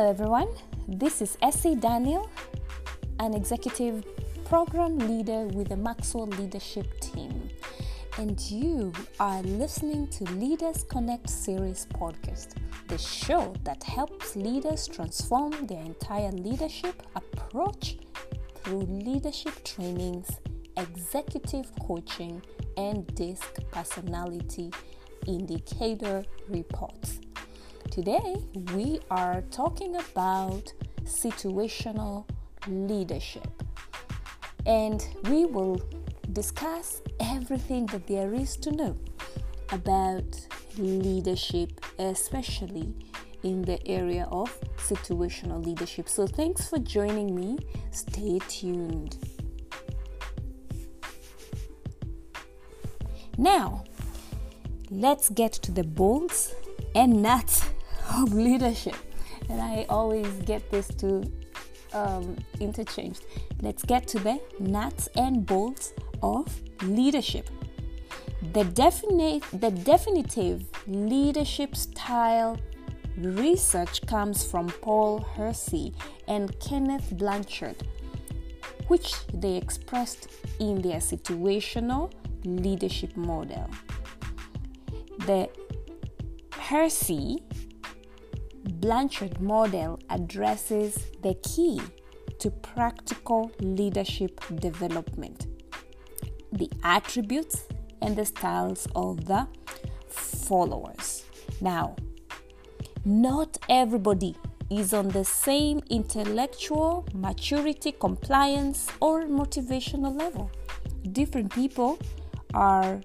Hello, everyone. This is Essie Daniel, an executive program leader with the Maxwell Leadership Team. And you are listening to Leaders Connect Series podcast, the show that helps leaders transform their entire leadership approach through leadership trainings, executive coaching, and DISC personality indicator reports. Today, we are talking about situational leadership, and we will discuss everything that there is to know about leadership, especially in the area of situational leadership. So, thanks for joining me. Stay tuned. Now, let's get to the bolts and nuts of leadership. And I always get this to um, interchanged. Let's get to the nuts and bolts of leadership. The, definite, the definitive leadership style research comes from Paul Hersey and Kenneth Blanchard, which they expressed in their situational leadership model. The Hersey Blanchard model addresses the key to practical leadership development, the attributes and the styles of the followers. Now, not everybody is on the same intellectual maturity, compliance, or motivational level. Different people are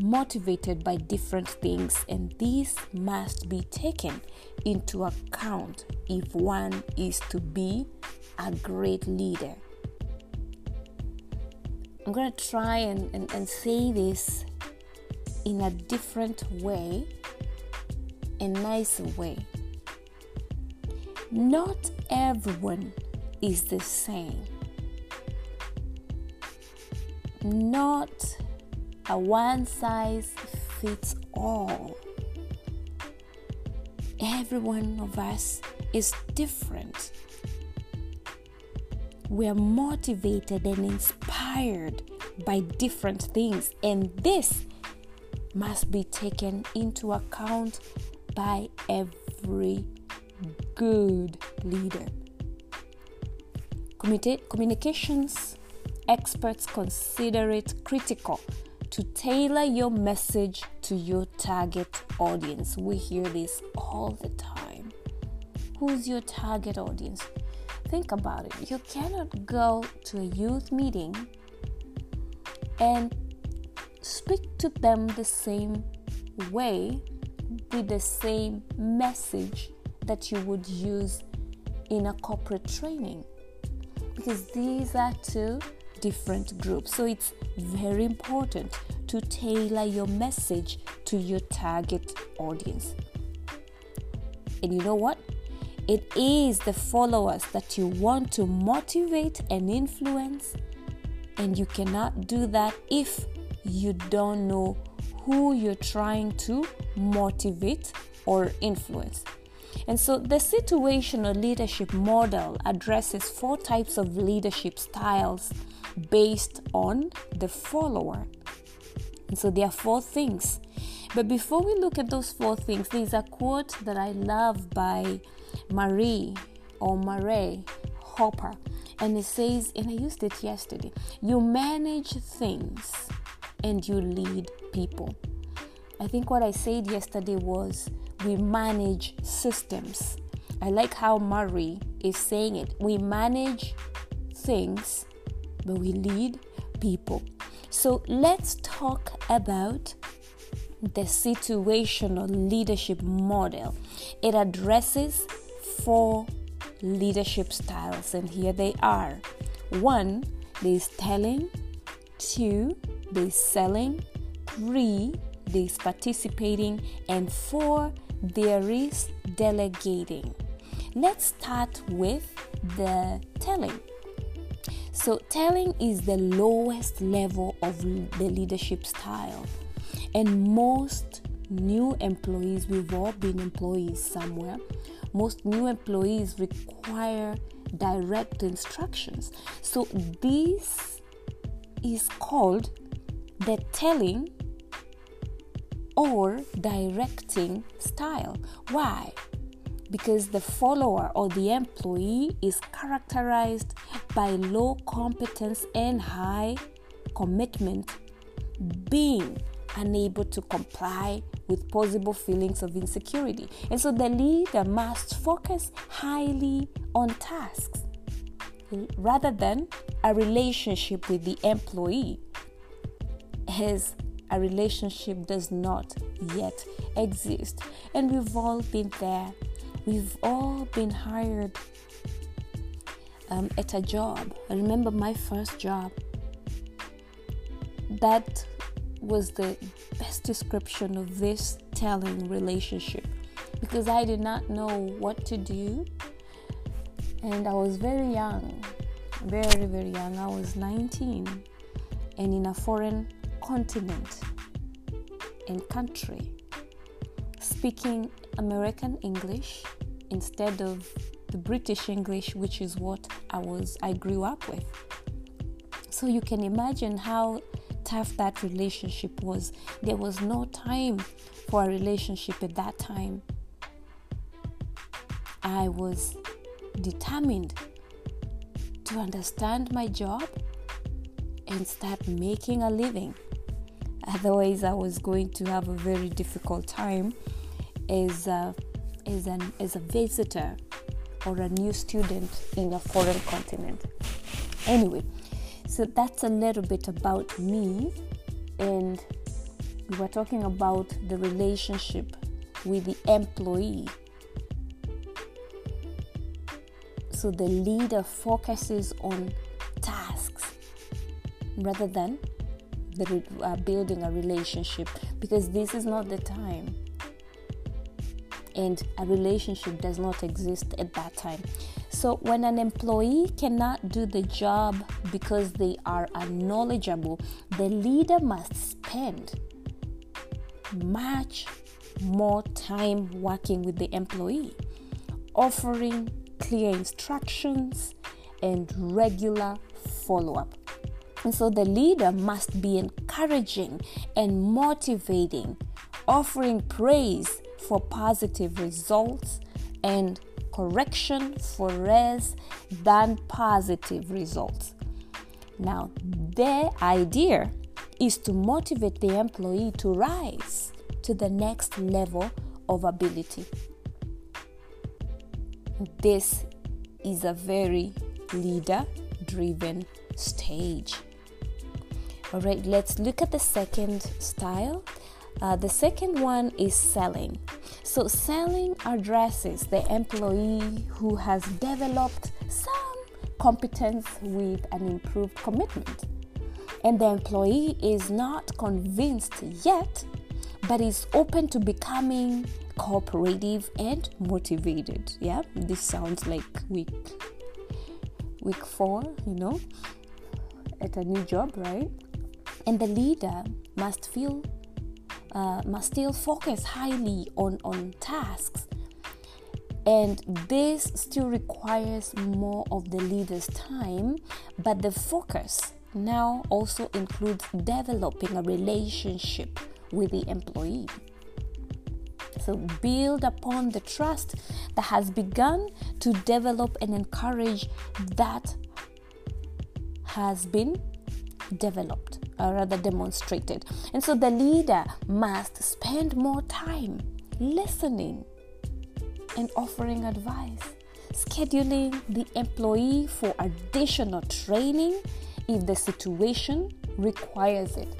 motivated by different things, and these must be taken into account if one is to be a great leader. I'm going to try and, and, and say this in a different way, a nicer way. Not everyone is the same. Not a one size fits all. Every one of us is different. We are motivated and inspired by different things, and this must be taken into account by every good leader. Communications experts consider it critical to tailor your message to your target audience. We hear this all the time. Who's your target audience? Think about it. You cannot go to a youth meeting and speak to them the same way with the same message that you would use in a corporate training because these are two different groups. So it's very important to tailor your message to your target audience. And you know what? It is the followers that you want to motivate and influence, and you cannot do that if you don't know who you're trying to motivate or influence. And so the situational leadership model addresses four types of leadership styles based on the follower. And so there are four things. But before we look at those four things, there's a quote that I love by Marie or Marie Hopper. And it says, and I used it yesterday you manage things and you lead people. I think what I said yesterday was we manage systems. I like how Murray is saying it. We manage things but we lead people. So let's talk about the situational leadership model. It addresses four leadership styles, and here they are one, there's telling, two, there's selling, three, there's participating, and four, there is delegating. Let's start with the telling. So, telling is the lowest level of the leadership style. And most new employees, we've all been employees somewhere, most new employees require direct instructions. So, this is called the telling or directing style. Why? Because the follower or the employee is characterized by low competence and high commitment, being unable to comply with possible feelings of insecurity. And so the leader must focus highly on tasks rather than a relationship with the employee, as a relationship does not yet exist. And we've all been there, we've all been hired um, at a job. I remember my first job. That was the best description of this telling relationship because I did not know what to do and I was very young, very, very young. I was 19 and in a foreign continent and country, speaking American English instead of the British English, which is what I was I grew up with. So you can imagine how tough that relationship was. There was no time for a relationship at that time. I was determined to understand my job and start making a living. Otherwise, I was going to have a very difficult time as a, as, an, as a visitor or a new student in a foreign continent. Anyway, so that's a little bit about me, and we were talking about the relationship with the employee. So the leader focuses on tasks rather than the, uh, building a relationship because this is not the time and a relationship does not exist at that time. So, when an employee cannot do the job because they are unknowledgeable, the leader must spend much more time working with the employee, offering clear instructions and regular follow up. And so the leader must be encouraging and motivating, offering praise for positive results and correction for less than positive results. Now, their idea is to motivate the employee to rise to the next level of ability. This is a very leader driven stage. All right, let's look at the second style. Uh, the second one is selling. So, selling addresses the employee who has developed some competence with an improved commitment. And the employee is not convinced yet, but is open to becoming cooperative and motivated. Yeah, this sounds like week week four, you know, at a new job, right? And the leader must feel uh, must still focus highly on, on tasks. And this still requires more of the leader's time, but the focus now also includes developing a relationship with the employee. So, build upon the trust that has begun to develop and encourage that has been developed or rather demonstrated. And so the leader must spend more time listening and offering advice, scheduling the employee for additional training if the situation requires it.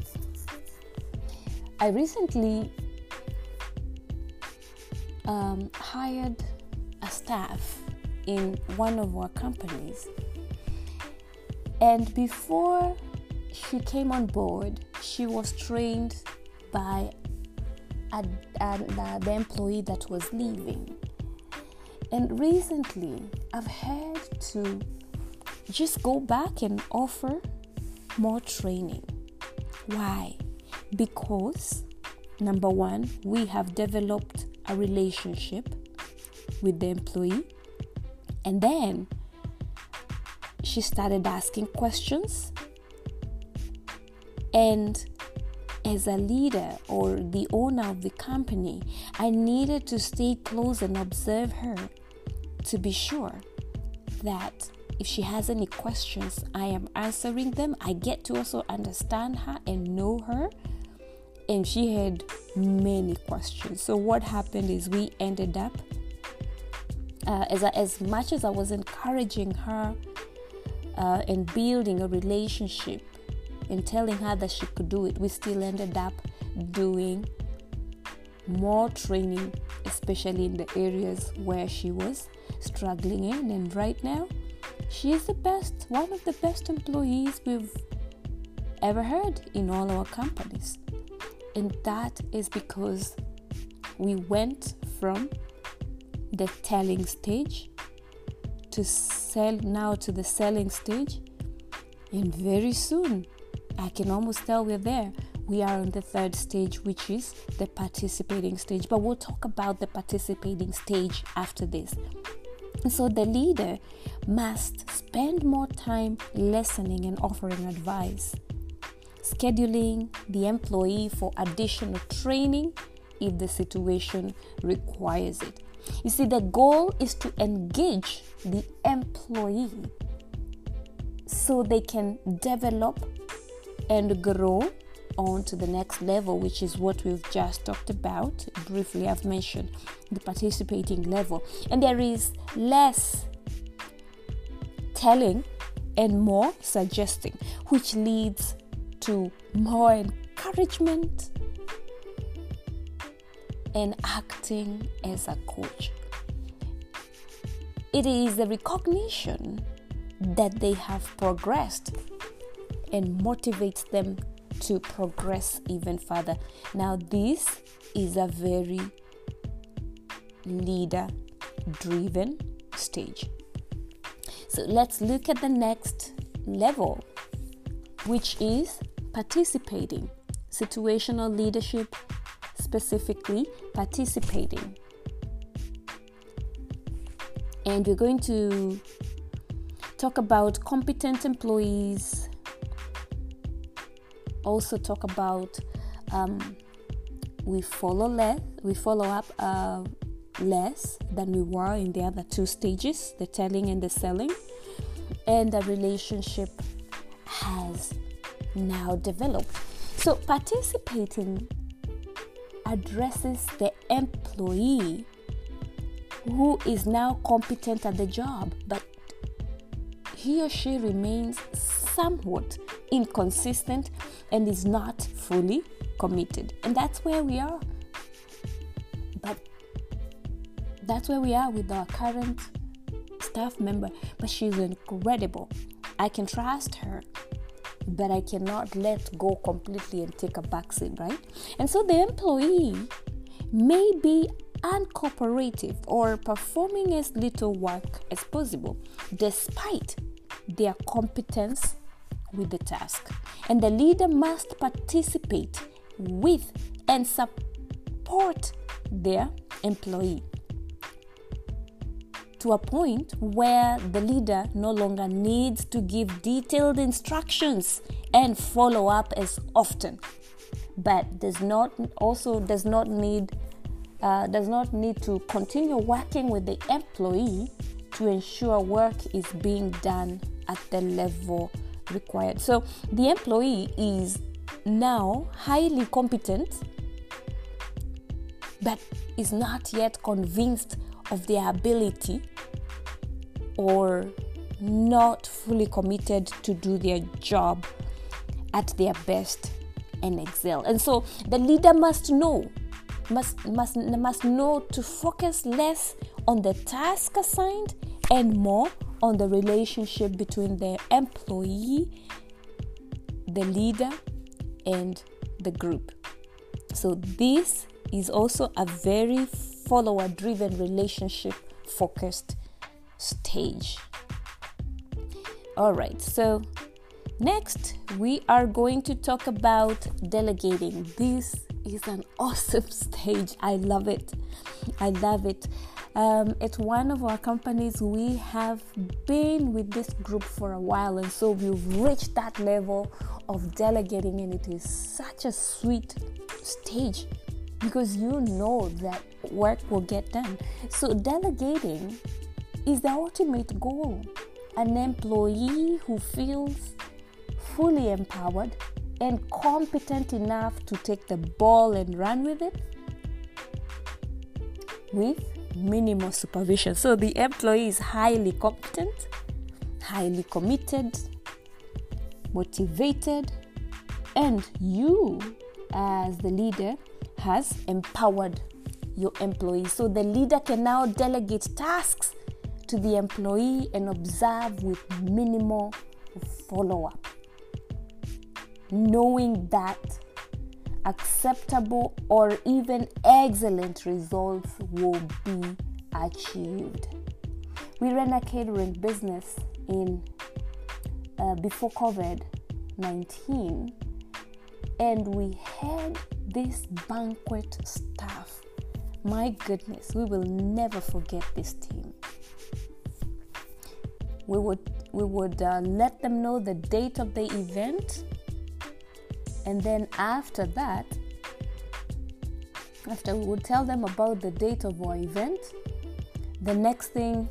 I recently um, hired a staff in one of our companies, and before she came on board, she was trained by a, a, the employee that was leaving. And recently, I've had to just go back and offer more training. Why? Because, number one, we have developed a relationship with the employee. And then she started asking questions. And as a leader or the owner of the company, I needed to stay close and observe her to be sure that if she has any questions, I am answering them. I get to also understand her and know her. And she had many questions. So, what happened is we ended up, uh, as, as much as I was encouraging her uh, and building a relationship and telling her that she could do it, we still ended up doing more training, especially in the areas where she was struggling in. And right now, she is the best, one of the best employees we've ever had in all our companies. And that is because we went from the telling stage to sell now to the selling stage. And very soon, I can almost tell we're there. We are on the third stage, which is the participating stage. But we'll talk about the participating stage after this. So the leader must spend more time listening and offering advice, scheduling the employee for additional training if the situation requires it. You see, the goal is to engage the employee so they can develop and grow on to the next level, which is what we've just talked about. Briefly, I've mentioned the participating level, and there is less telling and more suggesting, which leads to more encouragement and acting as a coach. It is the recognition that they have progressed and motivates them to progress even further. Now, this is a very leader driven stage. So, let's look at the next level, which is participating. Situational leadership, specifically participating. And we're going to talk about competent employees, also talk about um, we follow less, we follow up uh, less than we were in the other two stages, the telling and the selling, and the relationship has now developed. So participating addresses the employee who is now competent at the job, but he or she remains somewhat inconsistent and is not fully committed. And that's where we are. But that's where we are with our current staff member. But she's incredible. I can trust her, but I cannot let go completely and take a backseat, right? And so the employee may be uncooperative or performing as little work as possible despite their competence with the task. And the leader must participate with and support their employee to a point where the leader no longer needs to give detailed instructions and follow up as often but does not also does not need uh, does not need to continue working with the employee to ensure work is being done at the level required. So the employee is now highly competent, but is not yet convinced of their ability or not fully committed to do their job at their best and excel. And so the leader must know, must must must know to focus less on the task assigned and more on the relationship between the employee, the leader, and the group. So, this is also a very follower driven relationship focused stage. All right, so next we are going to talk about delegating. This is an awesome stage. I love it. I love it. Um, at one of our companies, we have been with this group for a while, and so we've reached that level of delegating, and it is such a sweet stage because you know that work will get done. So, delegating is the ultimate goal. An employee who feels fully empowered and competent enough to take the ball and run with it with minimal supervision. So the employee is highly competent, highly committed, motivated, and you, as the leader, has empowered your employee. So the leader can now delegate tasks to the employee and observe with minimal follow up knowing that acceptable or even excellent results will be achieved. We ran a catering business in uh, before COVID 19 and we had this banquet staff. My goodness, we will never forget this team. We would we would uh, let them know the date of the event and then after that, after we would tell them about the date of our event, the next thing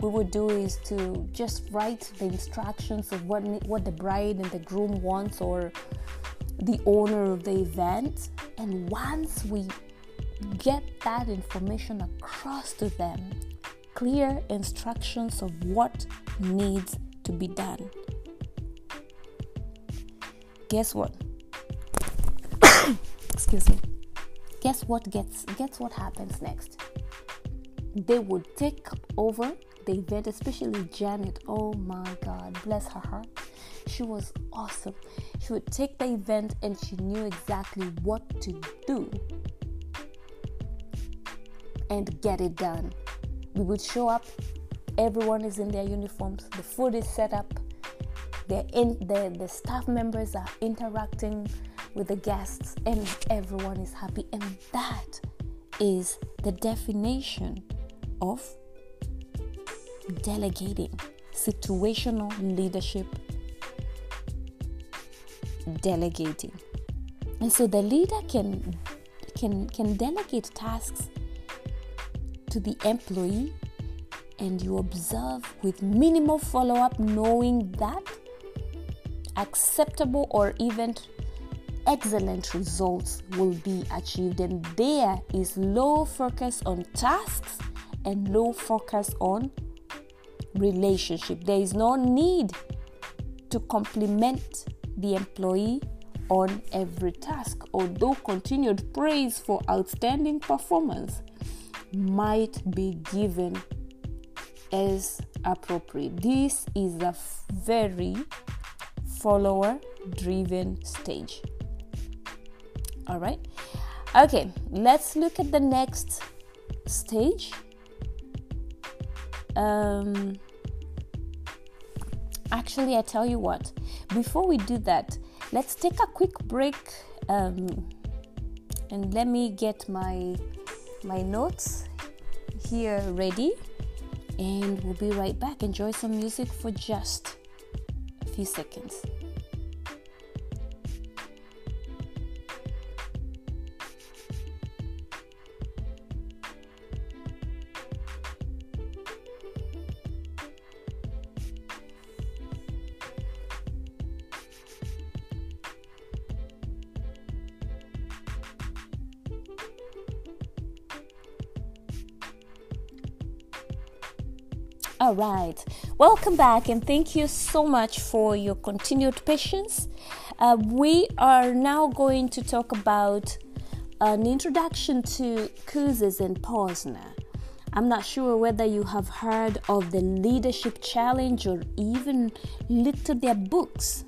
we would do is to just write the instructions of what what the bride and the groom wants or the owner of the event. And once we get that information across to them clear instructions of what needs to be done guess what? Excuse me. Guess what gets guess what happens next? They would take over the event, especially Janet. Oh my god, bless her heart. She was awesome. She would take the event and she knew exactly what to do and get it done. We would show up, everyone is in their uniforms, the food is set up, the, the, the staff members are interacting with the guests and everyone is happy. And that is the definition of delegating situational leadership delegating. And so the leader can can can delegate tasks to the employee and you observe with minimal follow up knowing that acceptable or even excellent results will be achieved. And there is low focus on tasks and low focus on relationship. There is no need to compliment the employee on every task. Although continued praise for outstanding performance might be given as appropriate. This is a very follower driven stage. All right. Okay, let's look at the next stage. Um, actually, I tell you what, before we do that, let's take a quick break um, and let me get my my notes here ready and we'll be right back enjoy some music for just few seconds. All right, welcome back, and thank you so much for your continued patience. Uh, we are now going to talk about an introduction to Kouzes and Posner. I'm not sure whether you have heard of the Leadership Challenge or even looked at their books.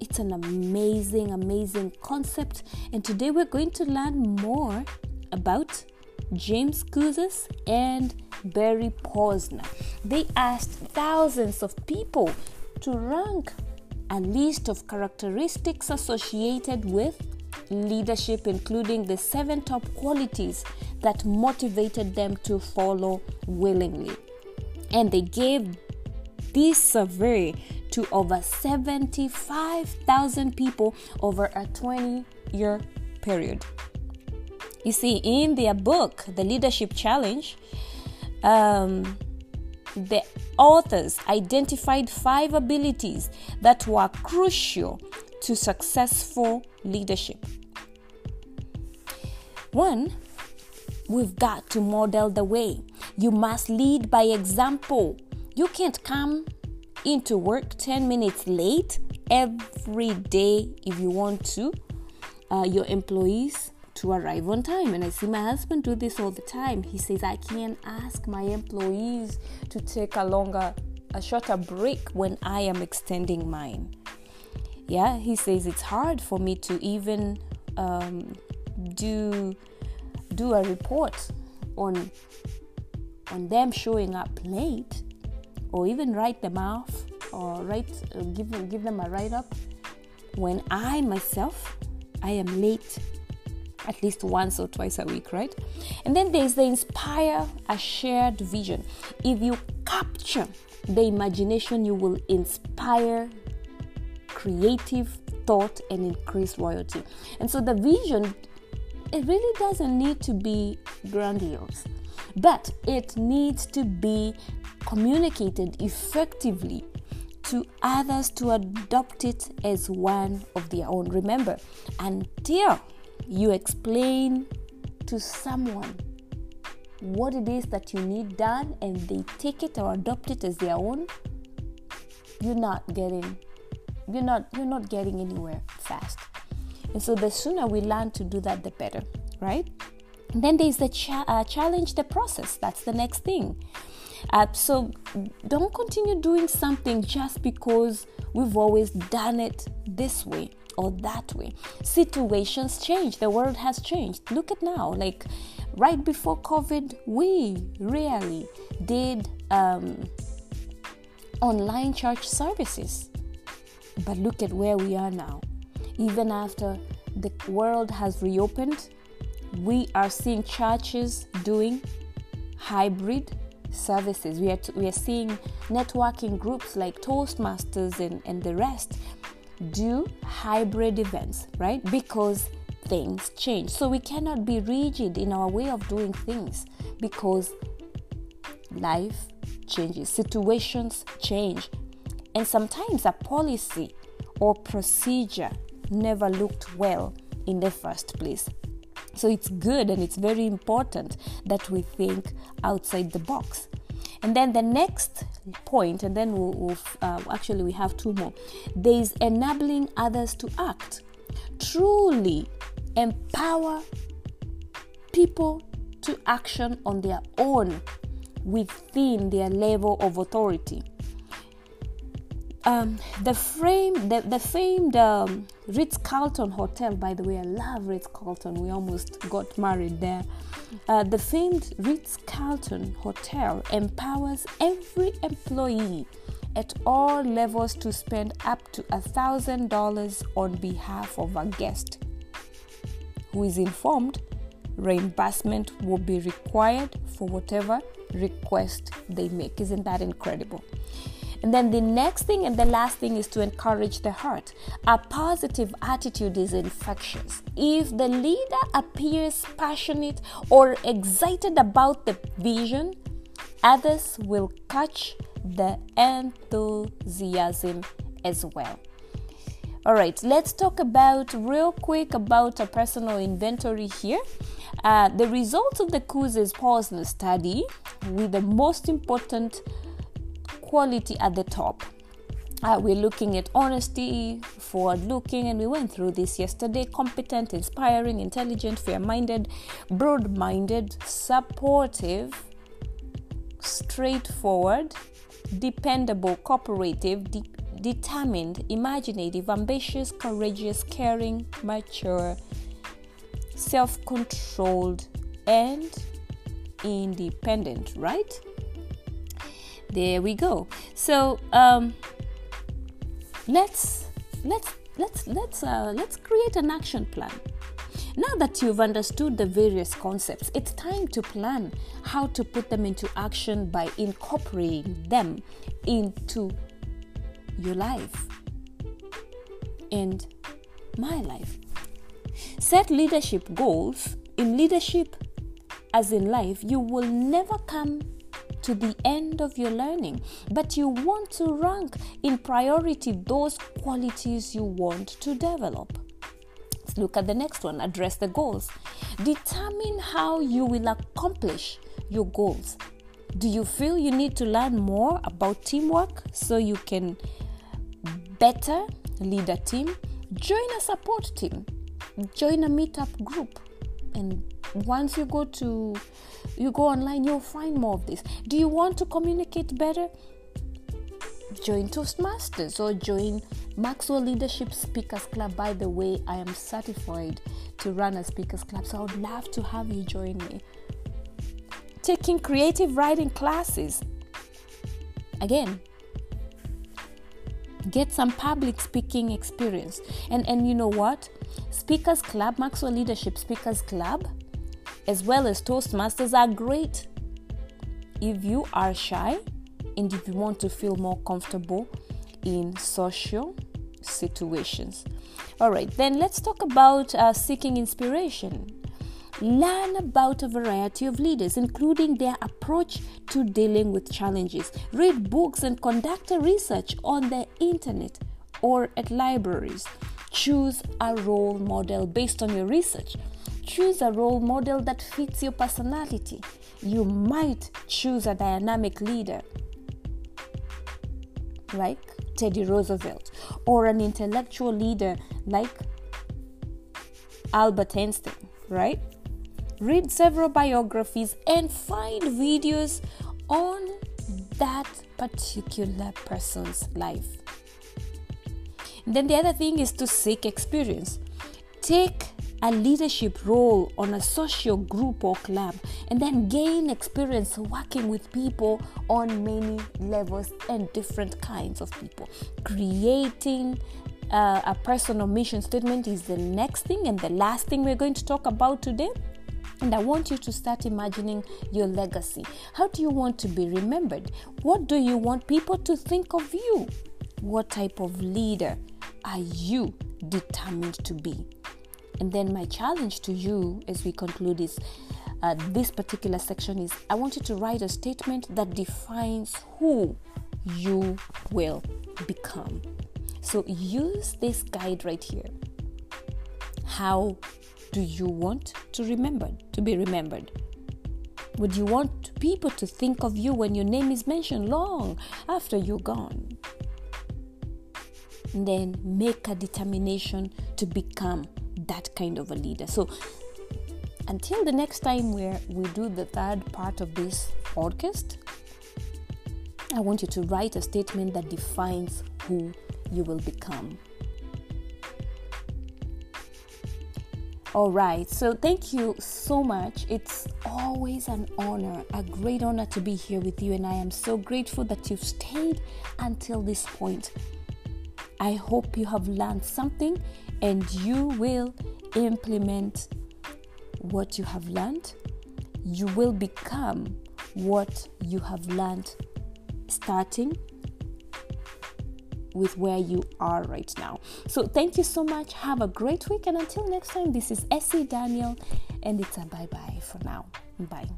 It's an amazing, amazing concept, and today we're going to learn more about James Kouzes and Barry Posner. They asked thousands of people to rank a list of characteristics associated with leadership, including the seven top qualities that motivated them to follow willingly. And they gave this survey to over 75,000 people over a 20 year period. You see, in their book, The Leadership Challenge, um, the authors identified five abilities that were crucial to successful leadership. One, we've got to model the way. You must lead by example. You can't come into work 10 minutes late every day if you want to. Uh, your employees to arrive on time. And I see my husband do this all the time. He says, I can't ask my employees to take a longer, a shorter break when I am extending mine. Yeah, he says it's hard for me to even um, do do a report on on them showing up late, or even write them off, or write give them give them a write up when I myself I am late at least once or twice a week, right? And then there's the inspire a shared vision. If you capture the imagination, you will inspire creative thought and increase loyalty. And so the vision, it really doesn't need to be grandiose, but it needs to be communicated effectively to others to adopt it as one of their own. Remember, until you explain to someone what it is that you need done and they take it or adopt it as their own, you're not getting you're not you're not getting anywhere fast. And so the sooner we learn to do that the better, right? And then there's the cha- uh, challenge the process. That's the next thing. Uh, so don't continue doing something just because we've always done it this way or that way. Situations change, the world has changed. Look at now, like right before COVID, we really did um, online church services. But look at where we are now. Even after the world has reopened, we are seeing churches doing hybrid services. We are, t- we are seeing networking groups like Toastmasters and, and the rest do hybrid events, right? Because things change. So we cannot be rigid in our way of doing things because life changes, situations change. And sometimes a policy or procedure never looked well in the first place. So it's good and it's very important that we think outside the box. And then the next point, and then we'll, we'll uh, actually we have two more. There is enabling others to act. Truly empower people to action on their own within their level of authority. Um, the frame, the, the famed um, Ritz Carlton Hotel, by the way, I love Ritz Carlton. We almost got married there. Uh, the famed Ritz Carlton Hotel empowers every employee at all levels to spend up to $1,000 on behalf of a guest who is informed reimbursement will be required for whatever request they make. Isn't that incredible? And then the next thing and the last thing is to encourage the heart. A positive attitude is infectious. If the leader appears passionate or excited about the vision, others will catch the enthusiasm as well. All right, let's talk about real quick about a personal inventory here. Uh, the results of the Kouzes Posner study with the most important quality at the top. Uh, we're looking at honesty, forward looking, and we went through this yesterday competent, inspiring, intelligent, fair minded, broad minded, supportive, straightforward, dependable, cooperative, de- determined, imaginative, ambitious, courageous, caring, mature, self controlled, and independent, right? There we go so um, let's let's let's let's uh, let's create an action plan. Now that you've understood the various concepts, it's time to plan how to put them into action by incorporating them into your life and my life. Set leadership goals. In leadership, as in life, you will never come to the end of your learning, but you want to rank in priority those qualities you want to develop. Let's look at the next one address the goals. Determine how you will accomplish your goals. Do you feel you need to learn more about teamwork so you can better lead a team? Join a support team, join a meetup group, and once you go to you go online you'll find more of this. Do you want to communicate better? Join toastmasters or join maxwell leadership speakers club. By the way i am certified to run a speakers club so i would love to have you join me. Taking creative writing classes. Again get some public speaking experience. And and you know what? Speakers club maxwell leadership speakers club as well as Toastmasters are great if you are shy and if you want to feel more comfortable in social situations. All right, then let's talk about uh, seeking inspiration. Learn about a variety of leaders, including their approach to dealing with challenges. Read books and conduct research on the internet or at libraries. Choose a role model based on your research. Choose a role model that fits your personality. You might choose a dynamic leader like Teddy Roosevelt or an intellectual leader like Albert Einstein, right? Read several biographies and find videos on that particular person's life. Then the other thing is to seek experience. Take a leadership role on a social group or club and then gain experience working with people on many levels and different kinds of people. Creating uh, a personal mission statement is the next thing and the last thing we're going to talk about today. And I want you to start imagining your legacy. How do you want to be remembered? What do you want people to think of you? What type of leader are you determined to be? And then my challenge to you as we conclude is uh, this particular section is I want you to write a statement that defines who you will become. So use this guide right here. How do you want to remember to be remembered? Would you want people to think of you when your name is mentioned long after you're gone? Then make a determination to become that kind of a leader. So until the next time where we do the third part of this podcast, I want you to write a statement that defines who you will become. All right, so thank you so much. It's always an honor, a great honor to be here with you, and I am so grateful that you've stayed until this point. I hope you have learned something and you will implement what you have learned. You will become what you have learned starting with where you are right now. So, thank you so much. Have a great week. And until next time, this is Essie Daniel, and it's a bye bye for now. Bye.